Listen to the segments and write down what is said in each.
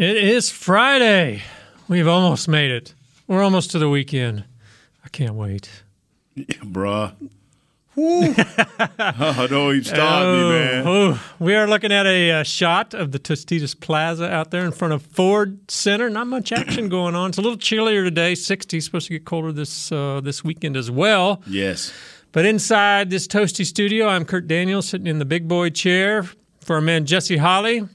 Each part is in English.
It is Friday. We've almost made it. We're almost to the weekend. I can't wait. bruh. Woo. oh, don't even start me, man. Oh, we are looking at a, uh shot of the Tostitos Plaza out there in front of Ford Center. Not much action going on. It's a little chillier today. 60. Supposed to get colder this uh, this weekend as well. Yes. But inside this toasty studio, I'm Kurt Daniels sitting in the big boy chair for our man Jesse Holley,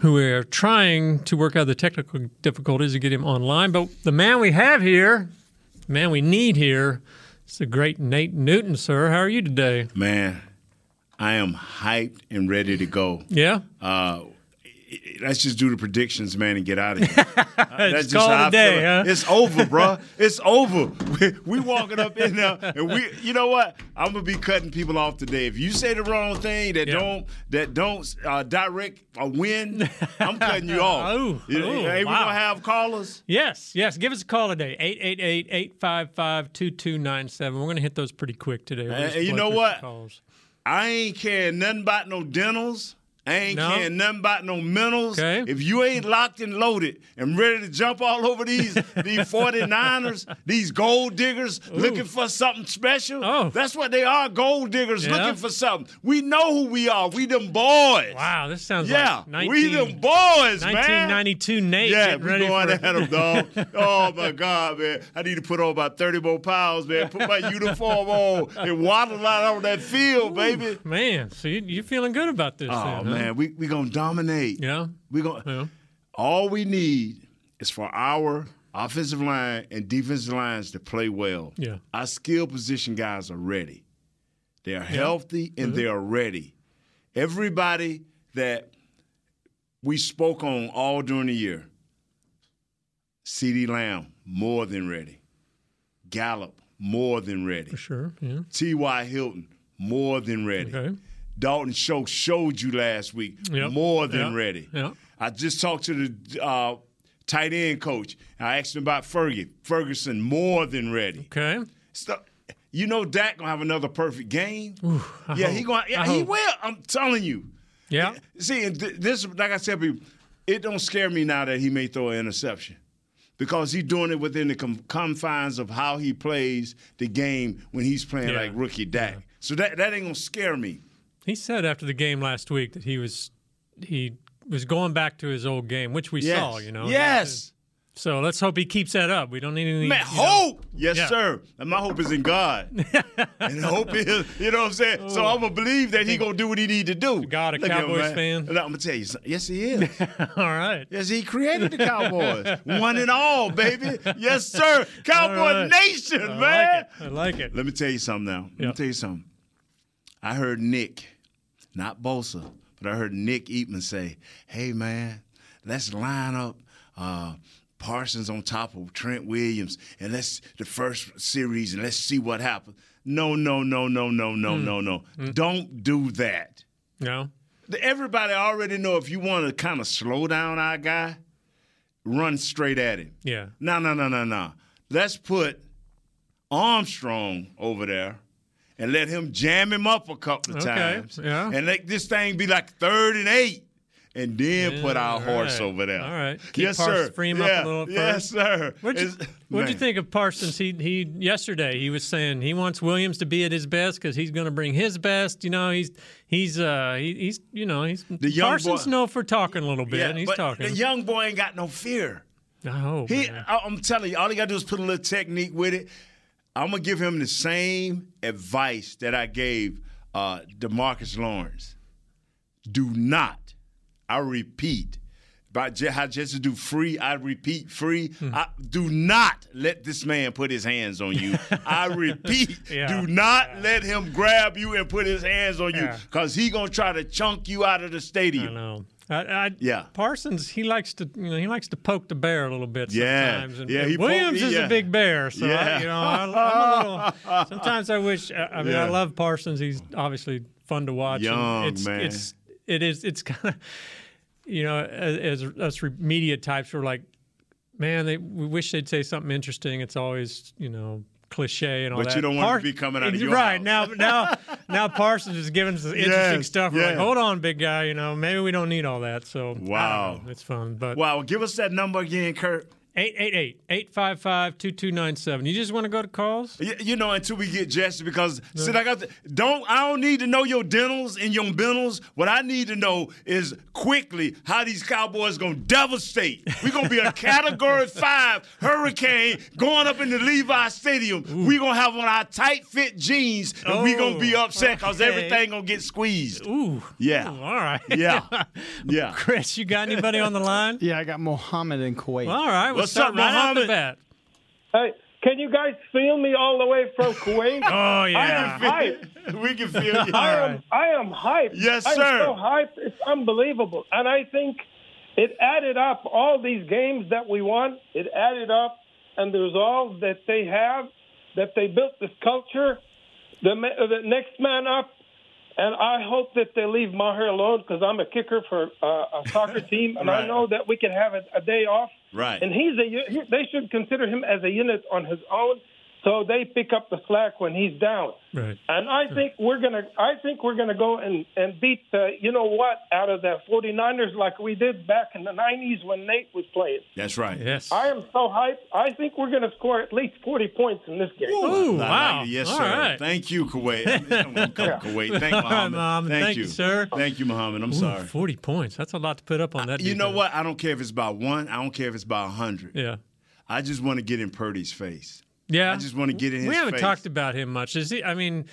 who we are trying to work out the technical difficulties to get him online. But the man we have here, the man we need here, is the great Nate Newton, sir. How are you today? Man, I am hyped and ready to go. Yeah? Uh, let's just do the predictions, man, and get out of here. It's called a I day, feel huh? It's over, bro. It's over. We, we walking up in there, and we, you know what? I'm gonna be cutting people off today. If you say the wrong thing that Yeah. don't that don't uh, direct a win, I'm cutting you off. Ooh, You know, ooh, hey, we wow. gonna have callers. Yes, yes. Give us a call today. 888-855-2297. We're going to hit those pretty quick today. We'll and you know what? calls. I ain't caring nothing about no dentals. I ain't No? caring nothing about no mentals. Okay. If you ain't locked and loaded and ready to jump all over these these 49ers, these gold diggers looking for something special, Oh. that's what they are, gold diggers Yeah. looking for something. We know who we are. We them boys. Wow, this sounds Yeah, like 19, we them boys, man. 1992 Nate Yeah, we ready going for at them, dog. Oh my God, man! I need to put on about thirty more pounds, man. Put my uniform on and waddle out on that field, baby. Man, so you, you're feeling good about this Oh? Man, we we gonna dominate. Yeah? we gonna. Yeah. All we need is for our offensive line and defensive lines to play well. Yeah. our skill position guys are ready. They are healthy Mm-hmm. and they are ready. Everybody that we spoke on all during the year. CeeDee Lamb more than ready. Gallup more than ready. For sure, yeah. T.Y. Hilton more than ready. Okay. Dalton Schultz showed you last week Yep. more than Yep. ready. Yep. I just talked to the uh, tight end coach. I asked him about Fergie. Ferguson more than ready. Okay. So, you know Dak gonna have another perfect game. Yeah, hope. he gonna. Yeah, I he hope. will. I'm telling you. Yeah. See, this, like I said, people, it don't scare me now that he may throw an interception because he's doing it within the confines of how he plays the game when he's playing Yeah. like rookie Dak. So that that ain't gonna scare me. He said after the game last week that he was he was going back to his old game, which we Yes. saw, you know. Yes. So let's hope he keeps that up. We don't need any Man, you know- hope. Yes, Yeah. sir. And my hope is in God. and hope is, you know what I'm saying? So I'm to believe that he going to do what he need to do. God a Look at him, Cowboys fan? And I'm to tell you something. Yes, he is. All right. yes, he created the Cowboys. One and all, baby. Yes, sir. Cowboy right. Nation, I man. like it. I like it. Let me tell you something now. Let me tell you something. I heard Nick, not Bosa, but I heard Nick Eatman say, hey, man, let's line up uh, Parsons on top of Trent Williams and let's the first series and let's see what happens. No, no, no, no, no, no, Hmm. no, no. Don't do that. No. Everybody already know if you want to kind of slow down our guy, run straight at him. Yeah. No, no, no, no, no. Let's put Armstrong over there and let him jam him up a couple of Okay, times. yeah. And let this thing be like third and eight. And then put our all horse over there. all right. Keep yes, Parsons, sir. free him up a little First. Yes, sir. What'd you, what'd you think of Parsons? He he yesterday he was saying he wants Williams to be at his best because he's going to bring his best. You know he's he's uh he, he's you know he's young Parsons boy- know for talking a little bit. Yeah, and he's but talking. The young boy ain't got no fear. I hope. He, man. I'm telling you, all he got to do is put a little technique with it. I'm gonna give him the same advice that I gave uh, Demarcus Lawrence. Do not, I repeat, by how just to do free. I repeat, free. Hmm. I, do not let this man put his hands on you. I repeat, Yeah. do not let him grab you and put his hands on you, cause he gonna try to chunk you out of the I stadium. know. I, I, Yeah. Parsons, he likes to, you know, he likes to poke the bear a little bit Yeah. sometimes. And, Yeah, and he poke- Williams is yeah. a big bear, so Yeah. I, you know, I, I'm a little. Sometimes I wish. I, I mean, I love Parsons. He's obviously fun to watch. Young, it's, man. It's it is it's kind of, you know, as, as us media types, we're like, man, they we wish they'd say something interesting. It's always you know cliche and all But that. you don't want it to be coming out of your right house. now. Now, now Parsons is giving us interesting Yes, stuff. We're like, hold on, big guy. You know, maybe we don't need all that. So Wow. know. it's fun. But Wow, give us that number again, Kurt. 888-855-2297. You just want to go to calls? Y- You know, until we get Jesse, because see, I got the, don't I don't need to know your dentals and your bentals. What I need to know is quickly how these Cowboys gonna devastate. We're gonna be a Category Five hurricane going up in the Levi Stadium. We're gonna have on our tight fit jeans, and we're gonna be Oh, upset because okay. everything gonna get squeezed. Ooh. Yeah. Ooh, all right. Yeah, yeah. Chris, you got anybody on the line? Yeah, I got Mohammed in Kuwait. All right. We'll What's start up, right out the Mohammed? bat. Hey, can you guys feel me all the way from Kuwait? Oh, yeah, I am hyped. we can feel you. I am, I am hyped. Yes, I'm sir. so hyped. It's unbelievable. And I think it added up all these games that we won. It added up, and the resolve that they have, that they built this culture, the, uh, the next man up. And I hope that they leave Maher alone because I'm a kicker for uh, a soccer team, and Right. I know that we can have a, a day off. Right. And he's a. he, they should consider him as a unit on his own, so they pick up the slack when he's down. Right. And I think we're gonna I think we're gonna go and and beat uh, you know what out of the 49ers like we did back in the 90s when Nate was playing. That's right. Yes. I am so hyped. I think we're gonna score at least 40 points in this game. Ooh, I like wow. Yes, All sir. right. Thank you, Kuwait. I'm gonna come Kuwait. Thank All right, Muhammad. Mom. Thank you, sir. Thank you, Muhammad. I'm Ooh, sorry. 40 points. That's a lot to put up on that. You know what? I don't care if it's by one. I don't care if it's by a hundred. Yeah. I just want to get in Purdy's face. Yeah. I just want to get in his We haven't face. talked about him much. Is he? I mean,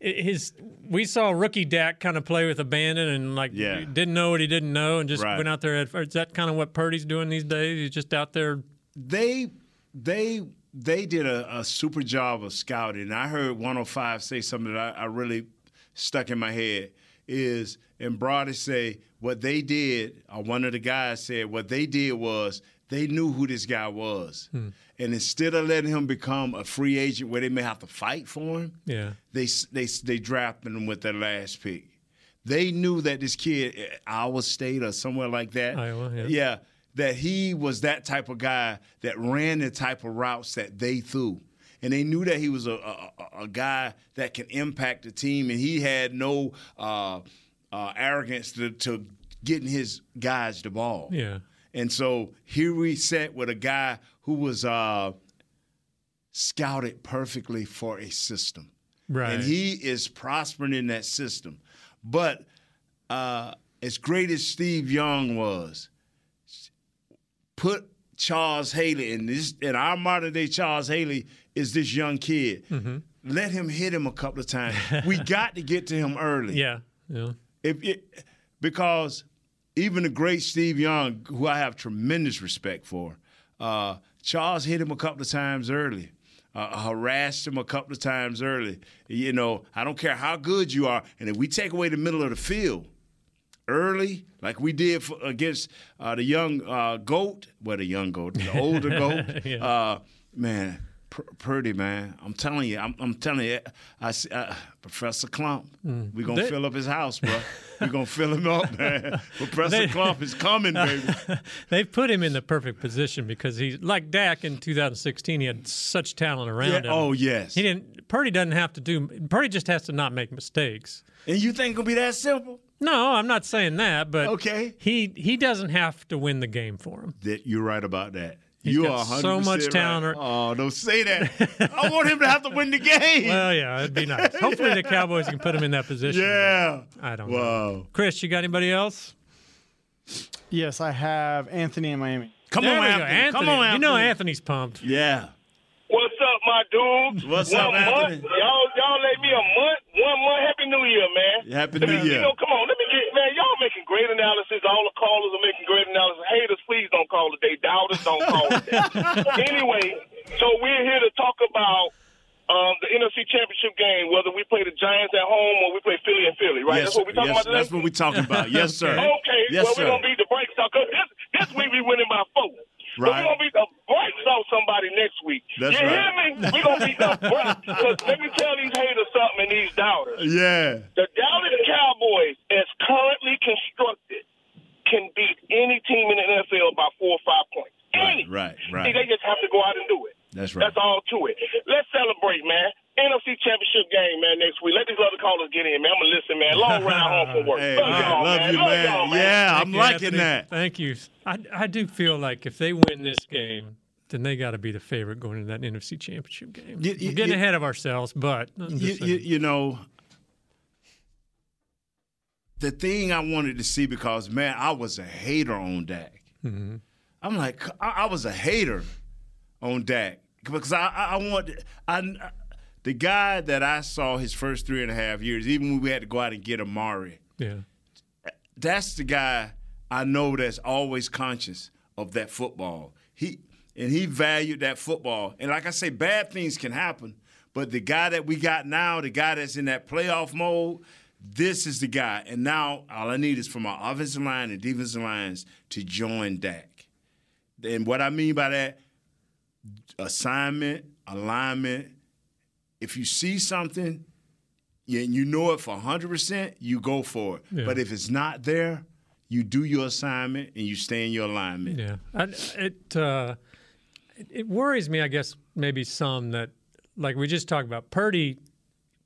his. We saw rookie Dak kind of play with abandon and like Yeah. didn't know what he didn't know and just Right. went out there. At, is that kind of what Purdy's doing these days? He's just out there. They they they did a, a super job of scouting. I heard 105 say something that I, I really stuck in my head is and Brody say what they did, or one of the guys said what they did was they knew who this guy was. Hmm. And instead of letting him become a free agent where they may have to fight for him, Yeah. they they they drafted him with their last pick. They knew that this kid, Iowa State or somewhere like that, Iowa, yeah. that he was that type of guy that ran the type of routes that they threw. And they knew that he was a, a, a- a guy that can impact the team, and he had no uh, uh, arrogance to, to getting his guys the ball. Yeah. And so here we sat with a guy who was uh, scouted perfectly for a system. Right. And he is prospering in that system. But uh, as great as Steve Young was, put Charles Haley in this in our modern day Charles Haley is this young kid. Mm-hmm. Let him hit him a couple of times. we got to get to him early. Yeah. Yeah. If it, because even the great Steve Young, who I have tremendous respect for, uh, Charles hit him a couple of times early, uh, harassed him a couple of times early. You know, I don't care how good you are, and if we take away the middle of the field early, like we did for, against uh, the young uh, goat, well, the young goat, the older goat, Yeah. uh, man. Pur- Purdy, man, I'm telling you, I'm, I'm telling you, I, see- uh, Professor Klump, we're gonna They- fill up his house, bro. We're gonna fill him up, man. Professor They- Klump is coming, baby. They've put him in the perfect position because he's like Dak in 2016. He had such talent around Yeah, him. oh, yes. He didn't. Purdy doesn't have to do. Purdy just has to not make mistakes. And you think gonna be that simple? No, I'm not saying that, but Okay. he he doesn't have to win the game for him. That you're right about that. He's you got are so 100% much right. talent. Oh, don't say that. I want him to have to win the game. Well, yeah, it'd be nice. Hopefully, the Cowboys can put him in that position. yeah. I don't Wow. know. Chris, you got anybody else? Yes, I have Anthony in Miami. Come There on, we go. Anthony. Come on, Anthony. You know Anthony's pumped. Yeah. What's up, my dudes? What's one up, month, Anthony? Y'all, y'all let me a month, one month. Happy New Year, man. Happy New You Year. know, come on, let me get, man. Y'all making great analysis. All the callers are making great analysis. Haters, please don't call today. Doubters, don't call today. anyway, so we're here to talk about um, the NFC Championship game, whether we play the Giants at home or we play Philly and Philly, right? Yes, that's what we're talking yes, about today. That's what we're talking about. Yes, sir. Okay, Yes, well, sir. we're gonna beat the brakes off because this this week we winning by four. Right. we're gonna beat the brakes off somebody next week. That's you right. hear me? We're gonna beat the brakes. 'Cause let me tell these haters something and these doubters. Yeah. The Dallas Cowboys, as currently constructed, can beat any team in the NFL by four or five points. Any. Right, See, right. they just have to go out and do it. That's right. That's all to it. Let's celebrate, man. NFC Championship game, man, next week. Let these other callers get in, man. I'm going to listen, man. Long ride home from work. Hey, love, man, y'all, love man. you, love man. y'all, man. Yeah, I'm you, liking Anthony. that. Thank you. I, I do feel like if they win this game, then they got to be the favorite going into that NFC Championship game. You- you- We're getting you- ahead of ourselves, but you, you, you know, the thing I wanted to see because man, I was a hater on Dak. Mm-hmm. I'm like, I, I was a hater on Dak because I, I, I want I, the guy that I saw his first three and a half years, even when we had to go out and get Amari. yeah. That's the guy I know that's always conscious of that football. He and he valued that football. And like I say, bad things can happen, but the guy that we got now, the guy that's in that playoff mode, this is the guy. And now all I need is for my offensive line and defensive lines to join Dak. And what I mean by that, assignment, alignment. If you see something and you know it for 100%, you go for it. Yeah. But if it's not there, you do your assignment and you stay in your alignment. Yeah, I, it, uh, it it worries me. I guess maybe some that like we just talked about Purdy.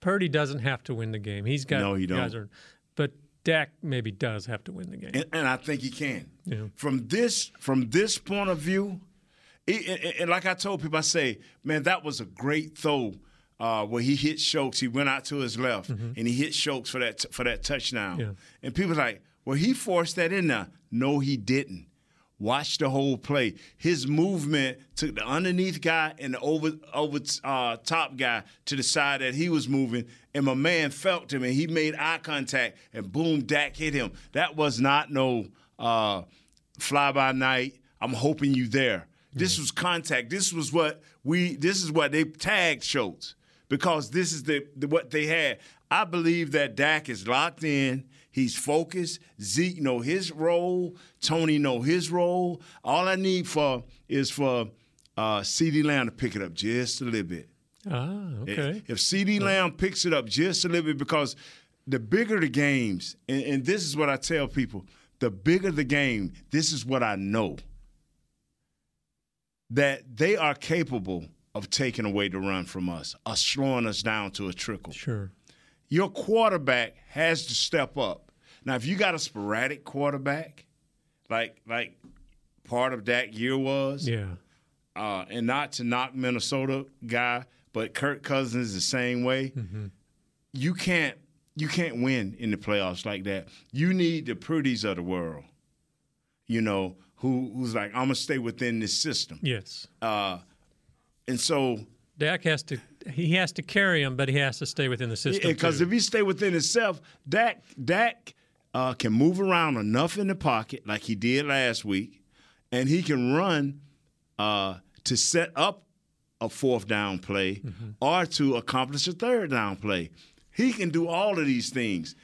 Purdy doesn't have to win the game. He's got No, he don't. Are, but Dak maybe does have to win the game. And, and I think he can. Yeah. From this from this point of view, it, and, and like I told people, I say, man, that was a great throw uh, where he hit Schultz. He went out to his left and he hit Schultz for that for that touchdown. Yeah. And people like, well, he forced that in there. No, he didn't. Watch the whole play. His movement took the underneath guy and the over over uh, top guy to the side that he was moving, and my man felt him and he made eye contact, and boom, Dak hit him. That was not no uh, fly by night. I'm hoping you there. This was contact. This was what we. This is what they tagged Schultz because this is the, the what they had. I believe that Dak is locked in. He's focused. Zeke know his role. Tony know his role. All I need for is for uh, CeeDee Lamb to pick it up just a little bit. ah, okay. If CeeDee Lamb picks it up just a little bit, because the bigger the games, and, and this is what I tell people, the bigger the game, this is what I know. That they are capable of taking away the run from us, or slowing us down to a trickle. Sure. Your quarterback has to step up. Now, if you got a sporadic quarterback, like like part of that year was, Yeah. uh, and not to knock Minnesota guy, but Kirk Cousins the same way. You can't you can't win in the playoffs like that. You need the pretties of the world, you know, who who's like I'm gonna stay within this system, Yes. uh, and so Dak has to he has to carry him, but he has to stay within the system. because if he stay within himself, Dak Dak uh, can move around enough in the pocket like he did last week, and he can run uh, to set up a fourth down play Mm-hmm. or to accomplish a third down play. He can do all of these things,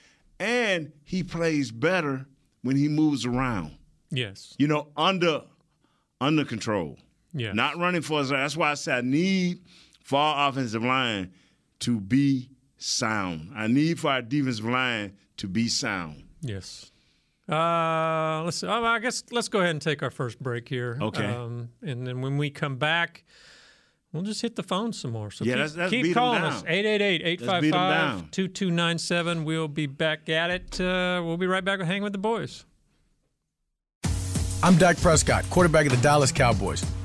and he plays better when he moves around. yes. You know, under under control. Yeah. Not running for us. That's why I said I need for our offensive line to be sound. I need for our defensive line to be sound. Yes. Uh, let's. Oh, I guess let's go ahead and take our first break here. Okay. Um, and then when we come back, we'll just hit the phone some more. So Yeah, keep, let's- let's keep calling us 888-855 2297. We'll be back at it. Uh, we'll be right back with Hang with the Boys. I'm Dak Prescott, quarterback of the Dallas Cowboys.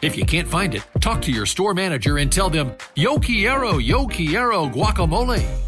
If you can't find it, talk to your store manager and tell them, Yo Quiero, Yo Quiero guacamole.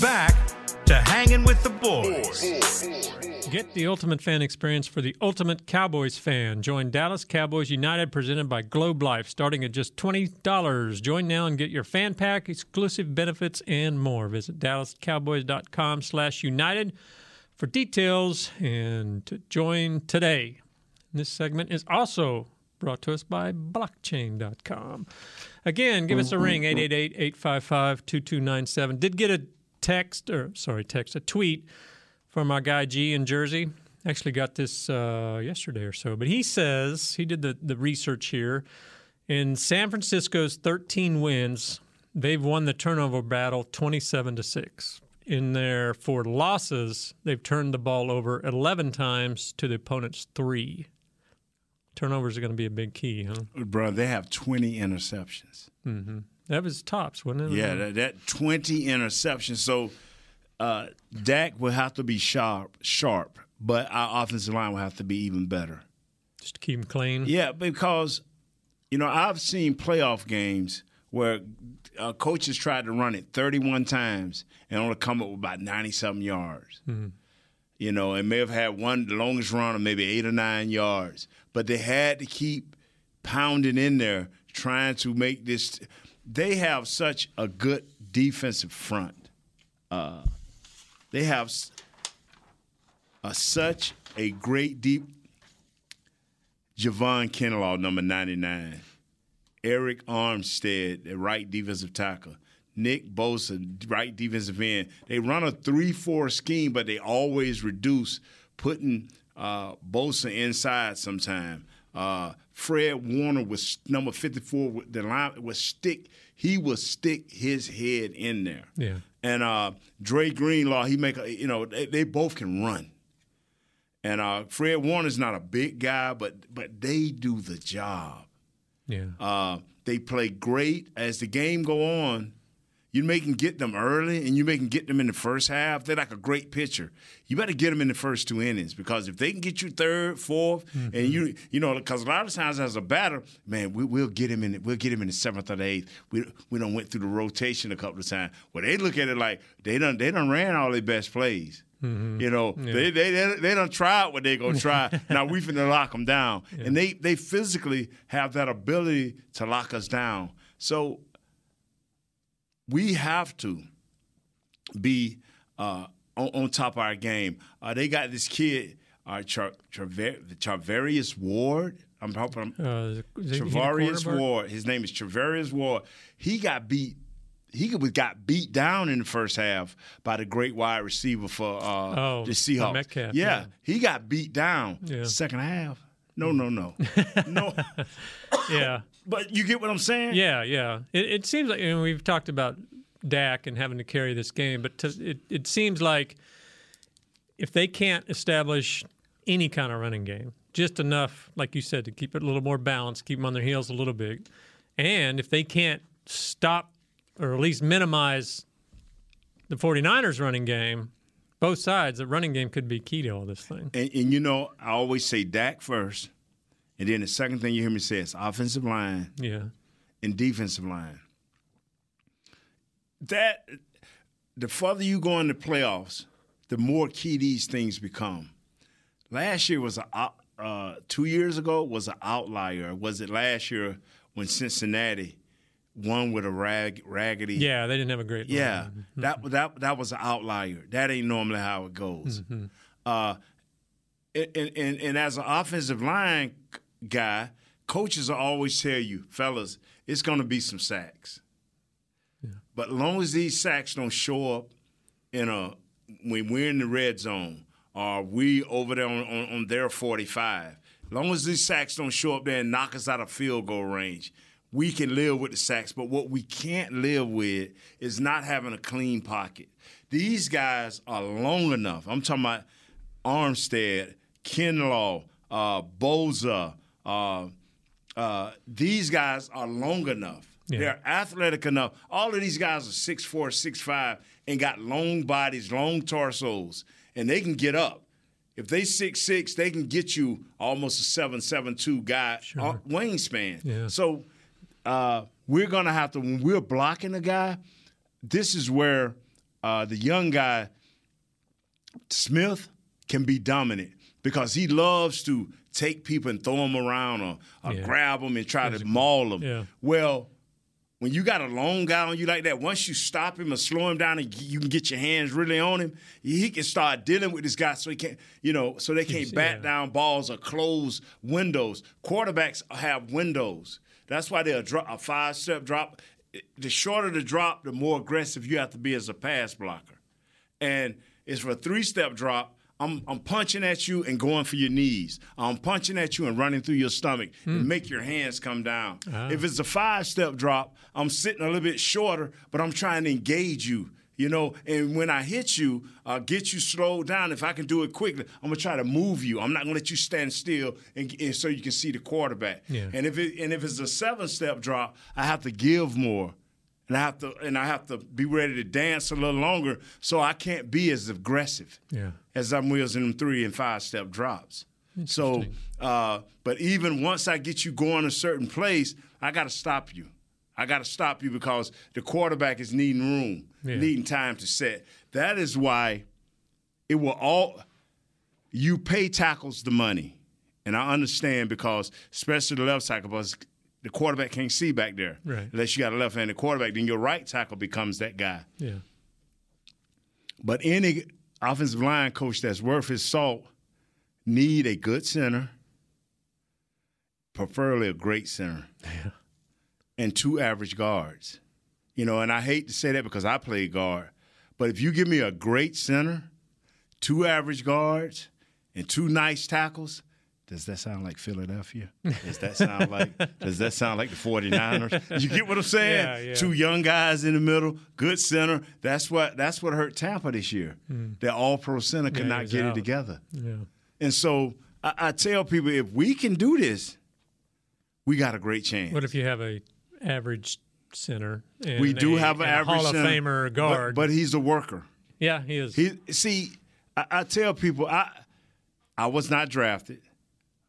Back to hanging with the boys. Get the ultimate fan experience for the ultimate Cowboys fan. Join Dallas Cowboys United presented by Globe Life starting at just $20. Join now and get your fan pack, exclusive benefits, and more. Visit dallascowboys.com slash united for details and to join today. This segment is also brought to us by blockchain.com. Again, give us a ring, 888-855-2297. Did get a text, or sorry, text, a tweet from our guy G in Jersey. Actually got this uh, yesterday or so, but he says, he did the, the research here. In San Francisco's 13 wins, they've won the turnover battle 27 to 6. In their four losses, they've turned the ball over 11 times to the opponent's three. Turnovers are going to be a big key, huh? Bro, they have 20 interceptions. Mm-hmm. That was tops, wasn't it? Yeah, that, that 20 interceptions. So uh, Dak will have to be sharp, sharp, but our offensive line will have to be even better. Just to keep them clean? Yeah, because, you know, I've seen playoff games where uh, coaches tried to run it 31 times and only come up with about 90 something yards. Mm-hmm. You know, and may have had one, the longest run of maybe eight or nine yards. But they had to keep pounding in there trying to make this. They have such a good defensive front. Uh, they have a, such a great deep. Javon Kinlaw, number 99. Arik Armstead, right defensive tackle. Nick Bosa, right defensive end. They run a 3 4 scheme, but they always reduce putting uh, Bosa inside sometime. Uh, Fred Warner was number 54. The line was stick. He would stick his head in there. Yeah. And uh, Dre Greenlaw, he make a, you know they, they both can run. And uh, Fred Warner's not a big guy, but but they do the job. Yeah. Uh, they play great as the game go on. You make them get them early, and you make them get them in the first half. They're like a great pitcher. You better get them in the first two innings because if they can get you third, 4th Mm-hmm. and you, you know, because a lot of times as a batter, man, we, will get him in. We'll get him in the seventh or the eighth. We we don't went through the rotation a couple of times. Well, they look at it like they done they done ran all their best plays. Mm-hmm. You know, Yeah. they they they, they done tried what they gonna try. now we finna lock them down, and they they physically have that ability to lock us down. So we have to be uh, on, on top of our game. Uh, they got this kid, uh, Char- Charvarius Ward. I'm hoping. Uh, he the Travarius? Ward. His name is Travarius Ward. He got beat he was got beat down in the first half by the great wide receiver for uh, Oh, the Seahawks. Metcalf, yeah, yeah. he got beat down. Yeah. Second half. No, no, no, no. yeah. But you get what I'm saying? Yeah, yeah. It, it seems like you know, we've talked about Dak and having to carry this game, but to, it it seems like if they can't establish any kind of running game, just enough, like you said, to keep it a little more balanced, keep them on their heels a little bit, and if they can't stop or at least minimize the 49ers running game, both sides, the running game could be key to all this thing. And, and you know, I always say Dak first, and then the second thing you hear me say is offensive line Yeah. and defensive line. That the further you go in the playoffs, the more key these things become. Last year was a uh, two years ago was an outlier. Was it last year when Cincinnati won with a rag raggedy? Yeah, they didn't have a great Yeah, line. that that that was an outlier. That ain't normally how it goes. Uh, and, and and as an offensive line guy, coaches will always tell you, fellas, it's going to be some sacks. But as long as these sacks don't show up in a when we're in the red zone or we over there on, on, on their 45, as long as these sacks don't show up there and knock us out of field goal range, we can live with the sacks. But what we can't live with is not having a clean pocket. These guys are long enough. I'm talking about Armstead, Kinlaw, uh, Bosa. Uh, uh, these guys are long enough. Yeah. They're athletic enough. All of these guys are 6'4", 6'5", and got long bodies, long torsos, and they can get up. If they six six, they can get you almost a seven seven two guy uh, wingspan. Yeah. So uh, we're gonna have to when we're blocking a guy. This is where uh, the young guy Smith can be dominant because he loves to take people and throw them around or, or Yeah. grab them and try to maul them. Yeah. Well, when you got a long guy on you like that, once you stop him or slow him down and you can get your hands really on him, he can start dealing with this guy so he can't, you know, so they can't bat yeah. down balls or close windows. Quarterbacks have windows. That's why they'll drop a five step drop. The shorter the drop, the more aggressive you have to be as a pass blocker. And it's for a three step drop. I'm, I'm punching at you and going for your knees. I'm punching at you and running through your stomach and make your hands come down. Ah. If it's a five step drop, I'm sitting a little bit shorter, but I'm trying to engage you. You know, and when I hit you, uh, get you slowed down. If I can do it quickly, I'm gonna try to move you. I'm not gonna let you stand still, and, and so you can see the quarterback. Yeah. And if it and if it's a seven step drop, I have to give more and I have to and I have to be ready to dance a little longer, so I can't be as aggressive Yeah. as I'm in them three and five step drops. So, uh, but even once I get you going a certain place, I got to stop you. I got to stop you because the quarterback is needing room, Yeah. needing time to set. That is why it will all. You pay tackles the money, and I understand because especially the left tackle, because the quarterback can't see back there Right. unless you got a left-handed quarterback. Then your right tackle becomes that guy. Yeah. But any offensive line coach that's worth his salt need a good center, preferably a great center, and two average guards. You know, and I hate to say that because I play guard, but if you give me a great center, two average guards, and two nice tackles, does that sound like Philadelphia? Does that sound like does that sound like the 49ers? You get what I'm saying? Yeah, yeah. Two young guys in the middle, good center. That's what that's what hurt Tampa this year. Hmm. Their all pro center could. Yeah, not get out. it together. Yeah. And so I, I tell people if we can do this, we got a great chance. What if you have a average center? We do a- have an average Hall of center, Famer but- guard. but, he's a worker. yeah, he is. He see, I, I tell people I I was not drafted.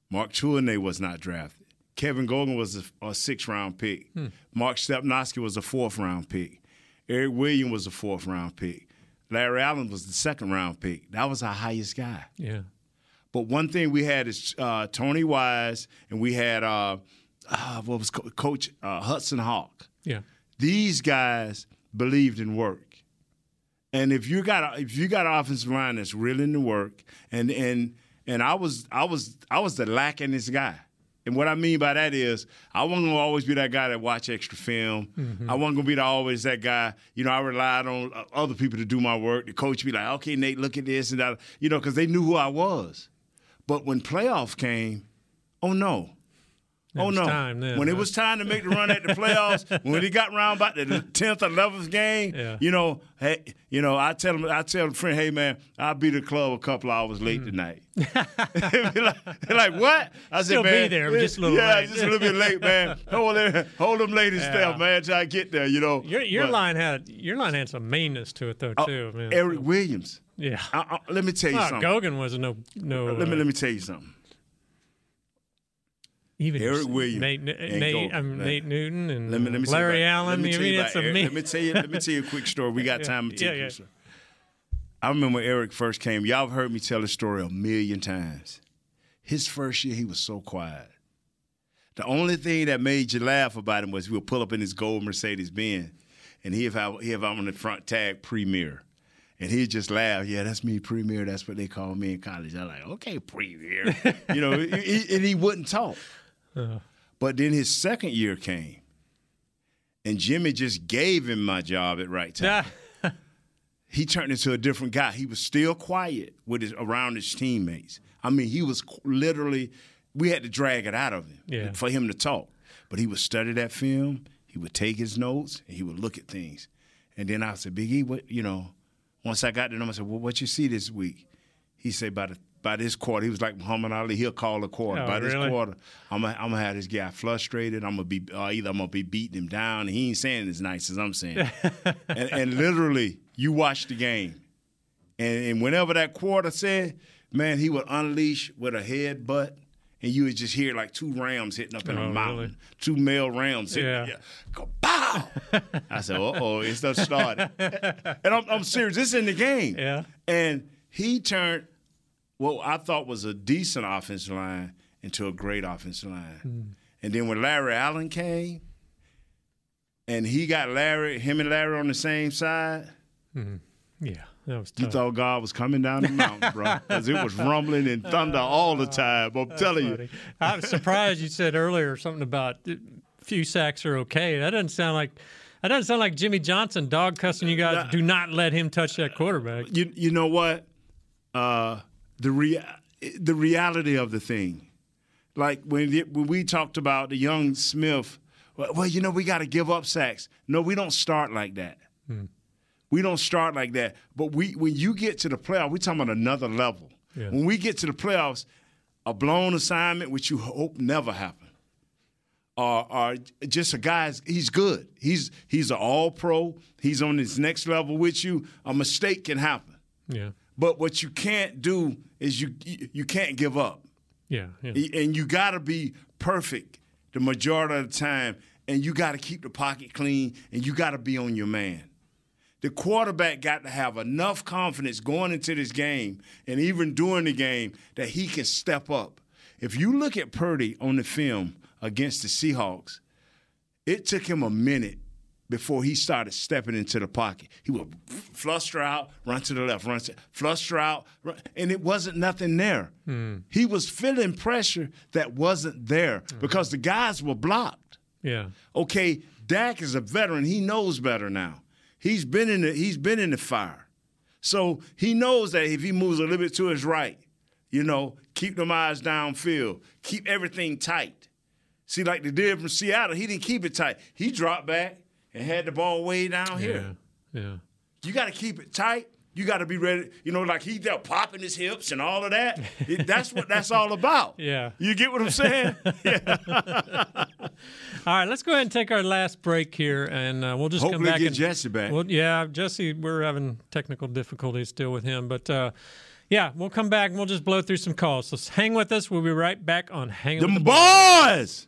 Mark Tuinei was not drafted. Kevin Gogan was a, a six round pick. Hmm. Mark Stepnoski was a fourth round pick. Eric Williams was a fourth round pick. Larry Allen was the second round pick. That was our highest guy. yeah. But one thing we had is uh, Tony Wise, and we had uh, uh, what was co- Coach uh, Hudson Houck. Yeah. These guys believed in work, and if you got a, if you got an offensive line that's really into work, and and and I was I was I was the lackingest guy. And what I mean by that is, I wasn't gonna always be that guy that watch extra film. Mhm. I wasn't gonna be the, always that guy. You know, I relied on uh, other people to do my work. The coach be like, "Okay, Nate, look at this and that." You know, because they knew who I was. But when playoff came, oh no. It oh no! time then, when it was time to make the run at the playoffs, when he got round about the tenth or eleventh game, Yeah. you know, hey, you know, I tell him, I tell a friend, hey man, I'll be the club a couple hours Mm. late tonight. They're like, they're like, what? I Still said, be man, there, just a little yeah, late." just a little bit late, man. Hold them, hold them ladies Yeah. there, man, till I get there. You know, Your your But- line had your line had some meanness to it though Oh, too. man. Eric Williams. Yeah. I- I- let me tell you Well, something. Gogan was no no. let me uh, let me tell you something. Even Eric Williams, Nate, Nate, um, Nate Newton, and Let me, let me tell you Larry about- Allen. Let me, tell mean, you it's about a Eric- let me tell you. Let me tell you a quick story. We got time to yeah, take yeah. I remember when Eric first came. Y'all have heard me tell this story a million times. His first year, he was so quiet. The only thing that made you laugh about him was he would pull up in his gold Mercedes Benz, and he have he have out on the front tag Premier, and he'd just laugh. Yeah, that's me, Premier. That's what they call me in college. I'm like, okay, Premier. you know, and he wouldn't talk. Uh, But then his second year came, and Jimmy just gave him my job at right time. he turned into a different guy. He was still quiet with his around his teammates. I mean, he was literally. We had to drag it out of him Yeah. for him to talk. But he would study that film. He would take his notes and he would look at things. And then I said, Big E, what you know? Once I got to know him, I said, Well, what you see this week? He said, by the by this quarter, he was like Muhammad Ali. He'll call a quarter. Oh, by this really? quarter, I'm gonna, I'm gonna have this guy frustrated. I'm gonna be uh, either I'm gonna be beating him down. And he ain't saying as nice as I'm saying. and, and literally, you watch the game, and, and whenever that quarter said, man, he would unleash with a headbutt, and you would just hear like two rams hitting up in Oh, a really? mountain, two male rams hitting. Yeah. Yeah. Go bow. I said, uh oh, it's done started. and I'm, I'm serious. This is in the game. Yeah. And he turned what I thought was a decent offensive line into a great offensive line. Hmm. And then when Larry Allen came, and he got Larry, him and Larry on the same side, Mhm. Yeah, that was you thought God was coming down the mountain, bro, because it was rumbling and thunder all the time. I'm telling you. I'm surprised you said earlier something about few sacks are okay. That doesn't sound like that doesn't sound like Jimmy Johnson dog cussing you guys. Do not let him touch that quarterback. You you know what? Uh, the rea- the reality of the thing, like when the, when we talked about the young Smith. Well, well you know we got to give up sacks. No, we don't start like that. Hmm. We don't start like that. But we when you get to the playoffs, we're talking about another level. Yeah. When we get to the playoffs, a blown assignment, which you hope never happen, or, or just a guy's he's good. He's he's an all pro. He's on his next level with you. A mistake can happen. Yeah, But what you can't do is you you can't give up. yeah, yeah. And you got to be perfect the majority of the time. And you got to keep the pocket clean and you got to be on your man. The quarterback got to have enough confidence going into this game and even during the game that he can step up. If you look at Purdy on the film against the Seahawks, it took him a minute before he started stepping into the pocket. He would fluster out, run to the left, run to fluster out, run, and it wasn't nothing there. Hmm. He was feeling pressure that wasn't there hmm. because the guys were blocked. Yeah. Okay, Dak is a veteran. He knows better now. He's been in the he's been in the fire. So he knows that if he moves a little bit to his right, you know, keep them eyes downfield, keep everything tight. See, like they did from Seattle, he didn't keep it tight. He dropped back and had the ball way down here. Yeah. You got to keep it tight. You got to be ready. You know, like he's there popping his hips and all of that. It- that's what that's all about. Yeah. You get what I'm saying? Yeah. all right, let's go ahead and take our last break here, and uh, we'll just come Hopefully back get and Jesse back. Well, yeah, Jesse, we're having technical difficulties still with him, but uh, yeah, we'll come back and we'll just blow through some calls. So hang with us. We'll be right back on Hang Them the boys.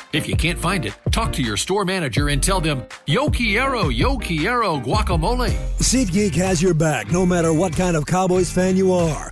If you can't find it, Talk to your store manager and tell them, Yo quiero, yo quiero guacamole. SeatGeek has your back no matter what kind of Cowboys fan you are.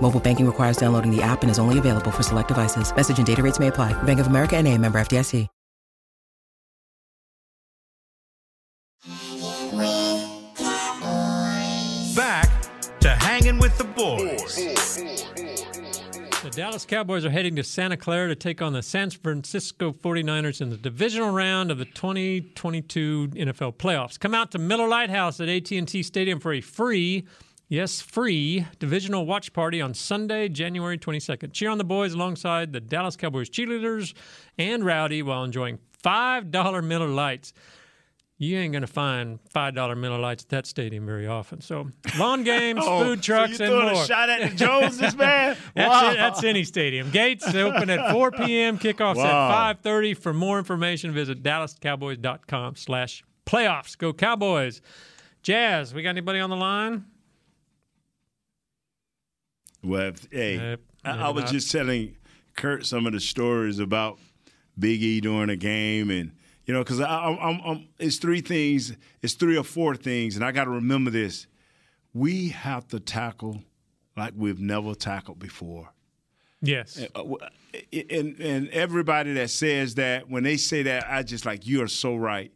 Mobile banking requires downloading the app and is only available for select devices. Message and data rates may apply. Bank of America and a member FDIC. Back to hanging with the boys. The Dallas Cowboys are heading to Santa Clara to take on the San Francisco 49ers in the divisional round of the 2022 NFL playoffs. Come out to Miller Lite House at AT&T Stadium for a free, yes, free divisional watch party on Sunday, January 22nd. Cheer on the boys alongside the Dallas Cowboys cheerleaders and Rowdy while enjoying $5 Miller Lites. You ain't gonna find five dollar Miller Lites at that stadium very often. So lawn games, Oh, food so trucks, you and throwing a shot at the Joneses, man? that's, Wow. it, that's any stadium. Gates open at 4 p.m. Kickoffs Wow. at 5:30. For more information, visit DallasCowboys.com/slash playoffs. Go Cowboys! Jazz, we got anybody on the line? Well, if- hey, Nope, I, I was not. just telling Kurt some of the stories about Big E during a game, and you know, because I'm, I'm, I'm, it's three things, it's three or four things, and I got to remember this: we have to tackle like we've never tackled before. Yes. Uh, w- And and everybody that says that, when they say that, I just like you are so right.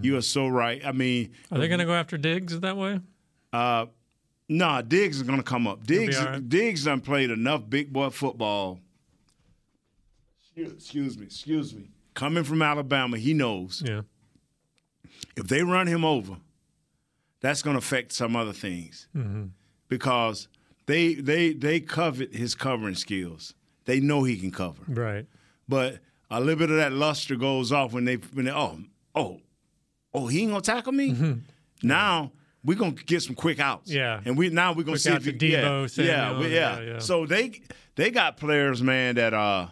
You are so right. I mean, Are they going to go after Diggs that way? uh, nah, Diggs is gonna come up. Diggs, right. Diggs done played enough big boy football. Excuse, me, excuse me. Coming from Alabama, he knows. Yeah. If they run him over, that's gonna affect some other things Mm-hmm. because they they they covet his covering skills. They know he can cover. Right. But a little bit of that luster goes off when they when they oh oh oh he ain't gonna tackle me. Now we're gonna get some quick outs. Yeah. and we now we're gonna Quick see if to he, yeah, Deebo, Samuel, yeah, we- yeah, yeah, yeah. So they they got players, man, that uh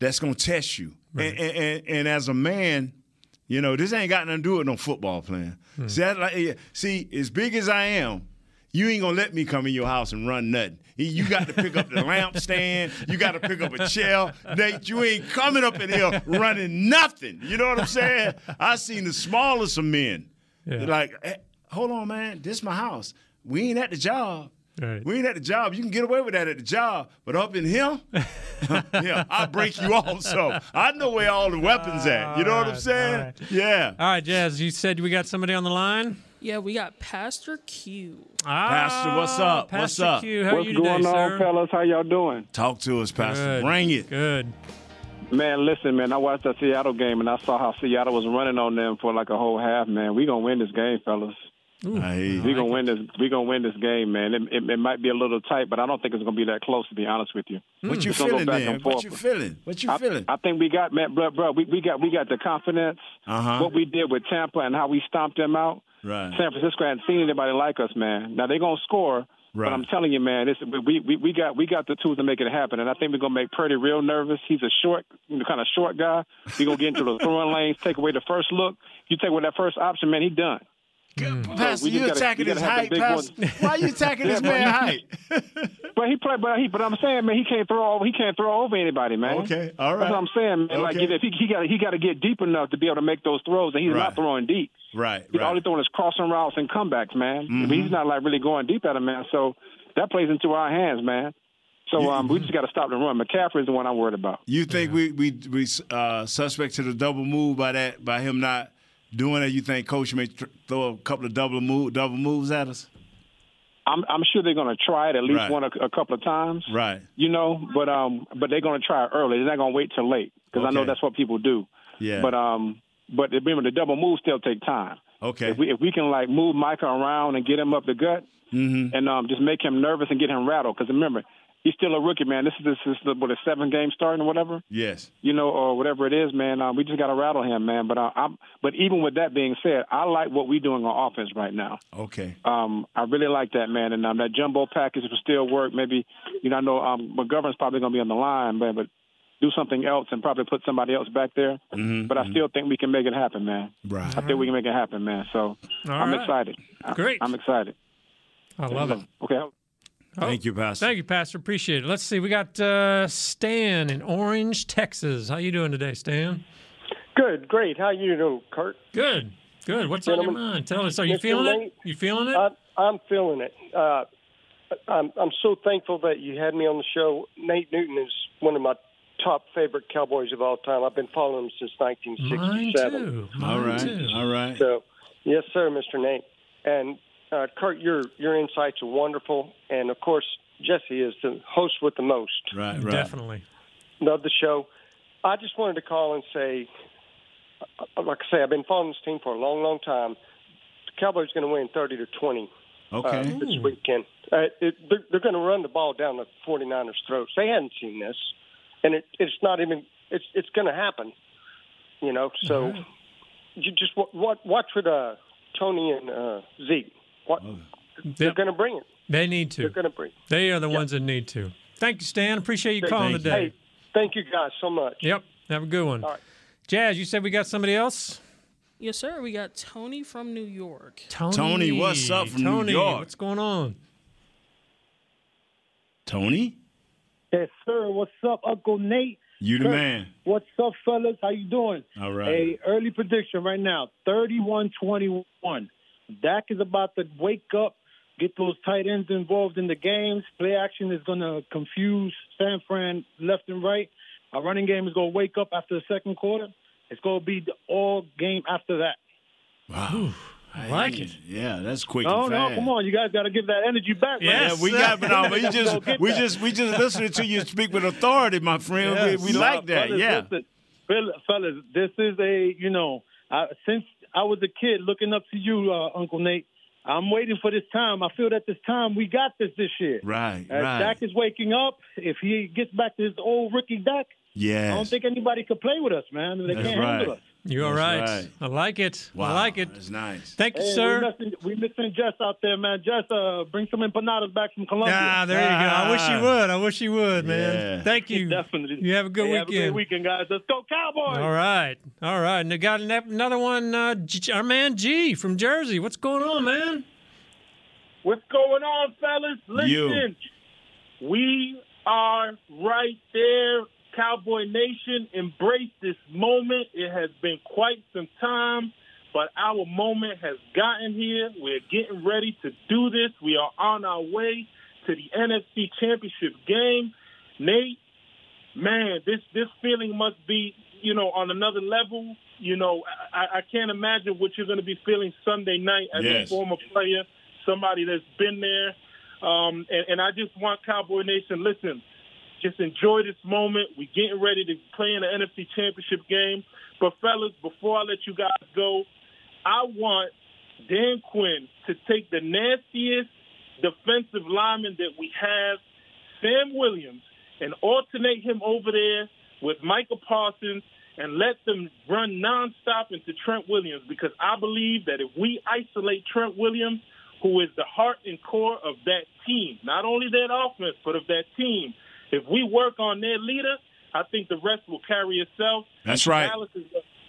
that's gonna test you. And, and, and and as a man, you know this ain't got nothing to do with no football playing. Hmm. See, that, like, see, as big as I am. You ain't gonna let me come in your house and run nothing. You got to pick up the lamp stand. You got to pick up a chair. Nate, you ain't coming up in here running nothing. You know what I'm saying? I seen the smallest of men. Yeah. Like, "Hey, hold on, man. This my house. We ain't at the job. Right. We ain't at the job. You can get away with that at the job, but up in here, yeah, I'll break you off. So I know where all the weapons at. You know what I'm All right, saying? all right. Yeah. All right, Jazz, you said we got somebody on the line? Yeah, we got Pastor Q. Ah, Pastor, what's up? Pastor what's up? Q, how What's are you going today, on, sir? fellas? How y'all doing? Talk to us, Pastor. Good. Bring it. Good. Man, listen, man. I watched that Seattle game and I saw how Seattle was running on them for like a whole half. Man, we gonna win this game, fellas. Hear. We're gonna win this. We're gonna win this game, man. It, it, it might be a little tight, but I don't think it's gonna be that close. To be honest with you, What you feeling and What you feeling? What you I, feeling? I think we got man, bro, bro. We, we got we got the confidence. Uh-huh. What we did with Tampa and how we stomped them out. Right. San Francisco hadn't seen anybody like us, man. Now they're gonna score, Right. but I'm telling you, man, this we, we we got we got the tools to make it happen, and I think we're gonna make Purdy real nervous. He's a short, kind of short guy. We're gonna get into the throwing lanes, take away the first look. You take away that first option, man, he done. Pastor, we just you attacking we his height, Pastor? ones. Why you attacking this man he- height? But he play, but he, but I'm saying, man, he can't throw over. He can't throw over anybody, man. Okay, all right. That's what I'm saying, man. Like if he he got he got to get deep enough to be able to make those throws, and he's Right. not throwing deep. Right, He's right. only throwing his crossing routes and comebacks, man. Mhm. But he's not like really going deep at him, man. So that plays into our hands, man. So um, we just got to stop the run. McCaffrey is the one I'm worried about. You think we we we uh, suspect to the double move by that by him not doing it? You think coach may tr- throw a couple of double move double moves at us? I'm I'm sure they're going to try it at least Right. one a, a couple of times. Right. You know, but um, but they're going to try it early. They're not going to wait till late because I know that's what people do. Yeah. But um, but remember the double moves still take time. Okay. If we if we can like move Micah around and get him up the gut, Mm-hmm. and um, just make him nervous and get him rattled. Because remember, he's still a rookie, man. This is this is the, what a seven game starting or whatever. Yes. You know, or whatever it is, man. Um, we just got to rattle him, man. But uh, I'm, but even with that being said, I like what we're doing on offense right now. Okay. Um, I really like that, man. And um, that jumbo package will still work. Maybe, you know, I know um, McGovern's probably going to be on the line, man, but do something else and probably put somebody else back there. Mm-hmm. But I still think we can make it happen, man. Right. I think we can make it happen, man. So All I'm right. excited. I- Great. I'm excited. I love it. Okay. Thank you, Pastor. Thank you, Pastor. Appreciate it. Let's see. We got uh, Stan in Orange, Texas. How you doing today, Stan? Good, great. How you doing, Kurt? Good. Good. What's on your mind? Tell us. Are you Mr. feeling it? You feeling it? I, I'm feeling it. Uh, I'm I'm so thankful that you had me on the show. Nate Newton is one of my top favorite Cowboys of all time. I've been following him since Mine 1967. too. All Mine right. too. All right. So, yes, sir, Mr. Nate. And uh, Kurt, your your insights are wonderful. And of course, Jesse is the host with the most. Right. Right. Definitely. Love the show. I just wanted to call and say, uh, like I say, I've been following this team for a long, long time. The Cowboys are going to win 30 to 20 Okay. uh, this weekend. Uh, it, they're they're going to run the ball down the 49ers' throats. They hadn't seen this, and it, it's not even. It's it's going to happen. You know, so you just wa- wa- watch with uh, Tony and uh, Zeke. What oh. they're Yep. going to bring it. They need to. They're going to bring. They are the ones that need to. Thank you, Stan. Appreciate you calling Hey, today. thank you guys so much. Yep. Have a good one. All right. Jazz, you said we got somebody else? Yes, sir. We got Tony from New York. Tony. Tony, what's up from New Tony, York? What's going on? Tony, Yes, sir. What's up, Uncle Nate? you the Kurt, man. What's up, fellas? How you doing? All right. A early prediction right now, 31-21. Dak is about to wake up, get those tight ends involved in the games. Play action is going to confuse San Fran left and right. Our running game is going to wake up after the second quarter. It's going to be the all game after that. Wow. I like it. Yeah, that's quick No, no, come on. You guys got to give that energy back. Yes. Yeah, we got, it. no, but you Go just we just we just listening to you speak with authority, my friend. Yes. We, we No, like that. fellas, yeah. listen, fellas, this is a you know, I, since I was a kid looking up to you, uh, Uncle Nate. I'm waiting for this time. I feel that this time we got this this year. Right, As right. Dak is waking up, if he gets back to his old rookie Dak, Yes. I don't think anybody could play with us, man. They That's can't right. handle us. You all That's right? right. I like it. Wow, I like it. That's nice. Thank you, Hey, sir. we missing, we missing Jess out there, man. Jess, uh, bring some empanadas back from Colombia. Ah, there you go. I wish you would. I wish you would, man. Yeah. Thank you. Definitely. You have a good Hey, Have a weekend. great weekend, guys. Let's go, Cowboys. All right. All right. And I got an- another one, uh, G- our man G from Jersey. What's going on, man? What's going on, fellas? You. Listen, we are right there. Cowboy Nation, embrace this moment. It has been quite some time, but our moment has gotten here. We're getting ready to do this. We are on our way to the NFC Championship game. Nate, man, this this feeling must be, you know, on another level. You know, I, I can't imagine what you're going to be feeling Sunday night as Yes. a former player, somebody that's been there. Um, and, and I just want Cowboy Nation, listen, just enjoy this moment. We're getting ready to play in the NFC Championship game. But fellas, before I let you guys go, I want Dan Quinn to take the nastiest defensive lineman that we have, Sam Williams, and alternate him over there with Michael Parsons and let them run nonstop into Trent Williams because I believe that if we isolate Trent Williams, who is the heart and core of that team, not only that offense, but of that team, if we work on their leader, I think the rest will carry itself. That's right. Dallas is,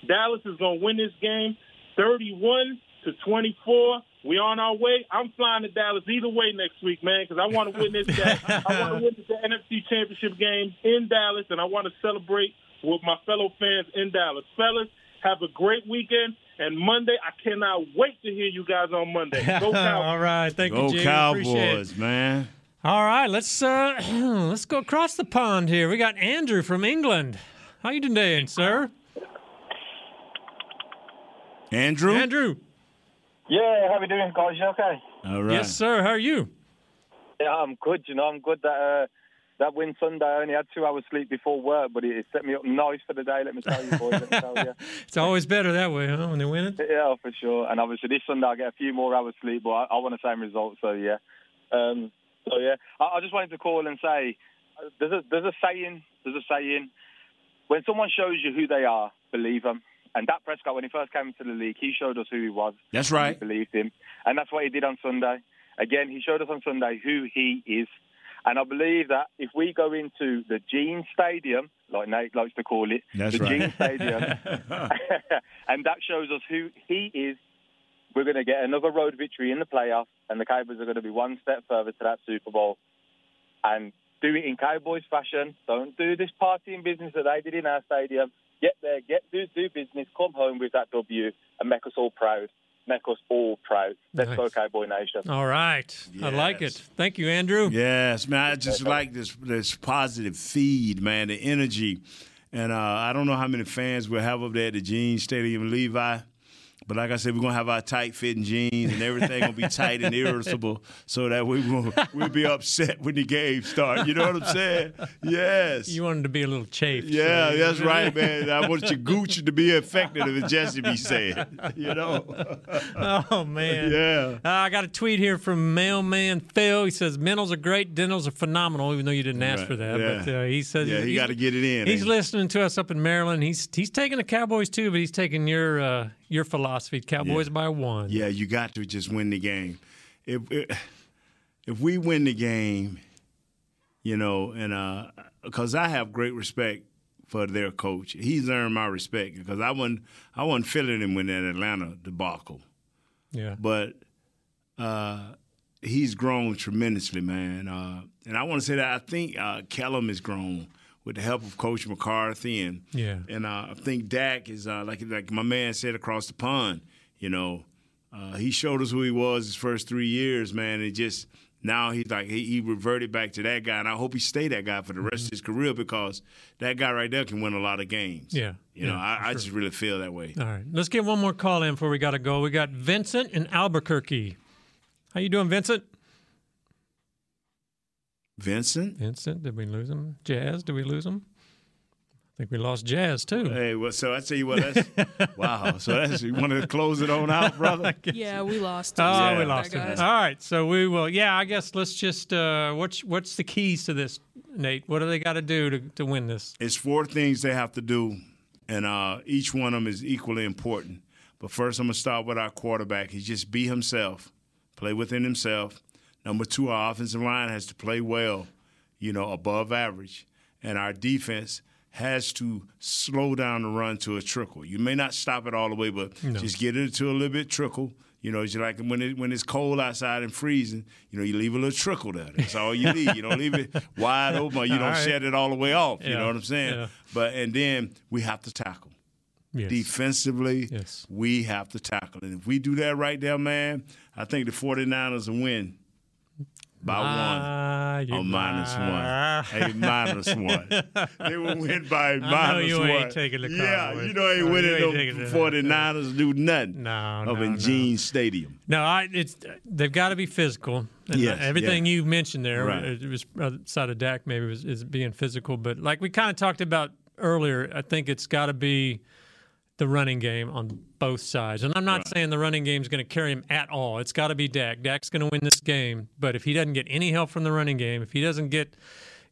Dallas is going to win this game 31 to 24. We on our way. I'm flying to Dallas either way next week, man, because I want to witness that. I want to witness the NFC Championship game in Dallas, and I want to celebrate with my fellow fans in Dallas. Fellas, have a great weekend. And Monday, I cannot wait to hear you guys on Monday. Go Cowboys. All right, thank Go you, Jay. Appreciate it. Cowboys, man. All right, let's uh, let's go across the pond here. We got Andrew from England. How you doing, sir? Andrew. Andrew. Yeah, how we doing, guys? You okay? All right. Yes, sir. How are you? Yeah, I'm good. You know, I'm good. That uh, that win Sunday, I only had two hours sleep before work, but it, it set me up nice for the day. Let me tell you, boys. Let me tell you. It's always better that way, huh? When they win it. Yeah, for sure. And obviously this Sunday I get a few more hours sleep, but I, I want the same result. So yeah. Um, so yeah, I, I just wanted to call and say, there's a there's a saying, there's a saying, when someone shows you who they are, believe them. And Dak Prescott, when he first came into the league, he showed us who he was. That's right. We believed him, and that's what he did on Sunday. Again, he showed us on Sunday who he is. And I believe that if we go into the Gene Stadium, like Nate likes to call it, That's the right. Gene Stadium, and that shows us who he is, we're going to get another road victory in the playoffs, and the Cowboys are going to be one step further to that Super Bowl. And do it in Cowboys fashion. Don't do this partying business that they did in our stadium. Get there, get do do business, come home with that W, and make us all proud. Make us all proud. Let's go, Cowboy Nation. All right. I like it. Thank you, Andrew. Yes, man. I just like this this positive feed, man. The energy, and uh, I don't know how many fans we'll have up there at the Gene Stadium, Levi. But like I said, we're gonna have our tight fitting jeans and everything gonna be tight and irritable, so that we will we'll be upset when the game starts. You know what I'm saying? Yes. You wanted to be a little chafed. Yeah, so- that's right, man. I want your Gucci to be affected, if Jesse be saying. You know. oh man. Yeah. Uh, I got a tweet here from Mailman Phil. He says mentals are great, dentals are phenomenal. Even though you didn't ask Right, for that, yeah. but uh, he says Yeah, he gotta get it in, He's listening to us up in Maryland. He's he's taking the Cowboys too, but he's taking your uh, your philosophy. Cowboys by one. Yeah, you got to just win the game. If if we win the game, you know, and because I have great respect for their coach, he's earned my respect because I wasn't I wasn't feeling him when that Atlanta debacle, Yeah. but uh, he's grown tremendously, man. Uh, and I want to say that I think uh, Kellen has grown with the help of Coach McCarthy and Yeah. and uh, I think Dak is uh, like like my man said across the pond. You know, uh, he showed us who he was his first three years, man. And just now he's like he, he reverted back to that guy, and I hope he stay that guy for the rest of his career because that guy right there can win a lot of games. Yeah. You know, I, for I just really feel that way. All right. Let's get one more call in before we got to go. We got Vincent in Albuquerque. How you doing, Vincent? Vincent. Vincent. Did we lose him? Jazz. Did we lose him? I think we lost Jazz too. Hey, well, so I tell you what, that's wow. So that's you want to close it on out, brother? Yeah, we lost. Oh, him. we lost guy. him. All right, so we will. Yeah, I guess let's just. Uh, what's what's the keys to this, Nate? What do they got to do to to win this? It's four things they have to do, and uh, each one of them is equally important. But first, I'm gonna start with our quarterback. He just be himself, play within himself. Number two, our offensive line has to play well, you know, above average, and our defense has to slow down the run to a trickle. You may not stop it all the way, but No. just get it to a little bit trickle. You know, it's like when it, when it's cold outside and freezing, you know, you leave a little trickle there. That's all you need. You don't leave it wide open. Or you don't right. shed it all the way off. You know what I'm saying? yeah. But and then we have to tackle. Yes. Defensively, Yes. we have to tackle. And if we do that right there, man, I think the 49ers will win by Ah, one. Oh, minus one. A minus one. They will win by a know you one. ain't taking the Yeah, Cowboys. you know, ain't No, you winning ain't them taking the- 49ers do nothing. No, Up no, in no. Gene Stadium. No, I, it's they've got to be physical. And Yes, everything yeah. you mentioned there, Right. it was outside of Dak, maybe was is being physical. But like we kind of talked about earlier, I think it's got to be the running game on both sides. And I'm not saying the running game is going to carry him at all. It's got to be Dak. Dak's going to win this game. But if he doesn't get any help from the running game, if he doesn't get,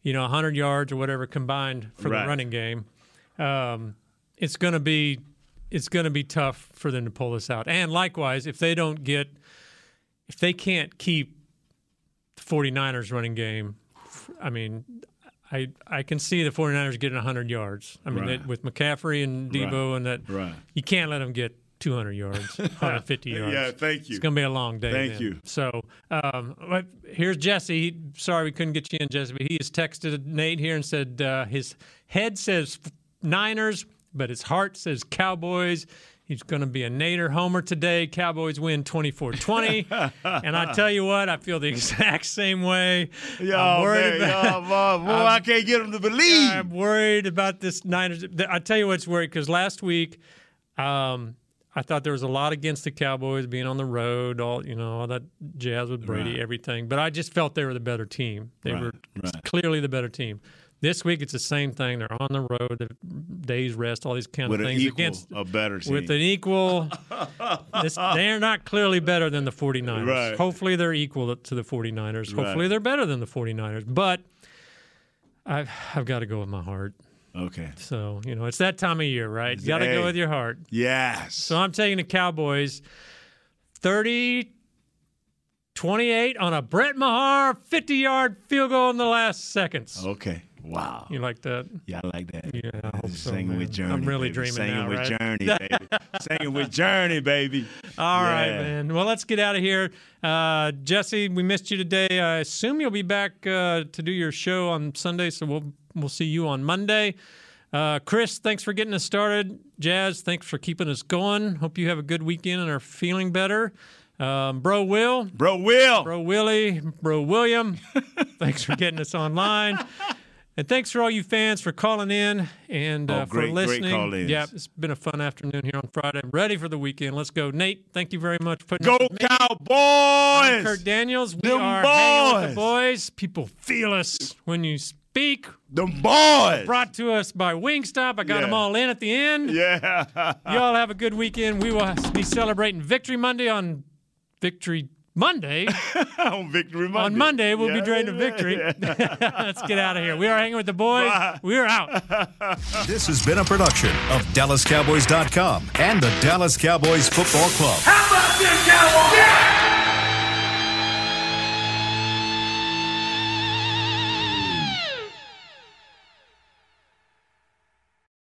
you know, 100 yards or whatever combined for Right. the running game, um, it's going to be it's going to be tough for them to pull this out. And likewise, if they don't get if they can't keep the 49ers running game, I mean, I I can see the 49ers getting 100 yards. I mean, Right. they, with McCaffrey and Deebo Right. and that, Right. you can't let them get 200 yards, 150 yards. Yeah, thank you. It's going to be a long day. Thank then. you. So um, but here's Jesse. He- Sorry we couldn't get you in, Jesse, but he has texted Nate here and said uh, his head says Niners, but his heart says Cowboys. He's going to be a Nader homer today. Cowboys win 24-20. and I tell you what, I feel the exact same way. Yo, I'm worried man, about, yo, boy, I can't get them to believe. I'm worried about this Niners. I tell you what's worried because last week, um, I thought there was a lot against the Cowboys being on the road, all you know, all that jazz with Brady, Right. everything. But I just felt they were the better team. They Right, were right. clearly the better team. This week it's the same thing. They're on the road, the days rest, all these kind With of an things equal, against a better team. with an equal. this, they're not clearly better than the 49ers. Right. Hopefully they're equal to the 49ers. Right. Hopefully they're better than the 49ers. But I've I've got to go with my heart. Okay. So, you know, it's that time of year, right? You got to Hey. go with your heart. Yes. So I'm taking the Cowboys 30 28 on a Brett Maher 50 yard field goal in the last seconds. Okay. Wow. You like that? Yeah, I like that. Yeah, I hope so, Singing with man. Journey. I'm really baby. dreaming Singing now, with right? Journey, baby. Singing with Journey, baby. All right, Yeah. man. Well, let's get out of here. Uh, Jesse, we missed you today. I assume you'll be back uh, to do your show on Sunday, so we'll we'll see you on Monday. Uh, Chris, thanks for getting us started. Jazz, thanks for keeping us going. Hope you have a good weekend and are feeling better. Um, Bro Will, Bro Will, Bro Willie, Bro William, thanks for getting us online. And thanks for all you fans for calling in and uh, Oh, for great- great listening. call-ins. Yeah, it's been a fun afternoon here on Friday. I'm ready for the weekend. Let's go. Nate, thank you very much for putting Go. Cowboys! I'm Kurt Daniels. We Them are hanging with the boys. boys. People feel us when you speak. The boys. Brought to us by Wingstop. I got Yeah. them all in at the end. Yeah. you all have a good weekend. We will be celebrating Victory Monday on Victory Monday. on Victory Monday. On Monday, we'll Yeah, be dreading yeah, victory. yeah. Let's get out of here. We are hanging with the boys. We are out. This has been a production of DallasCowboys.com and the Dallas Cowboys Football Club. How about this, Cowboys? Yeah!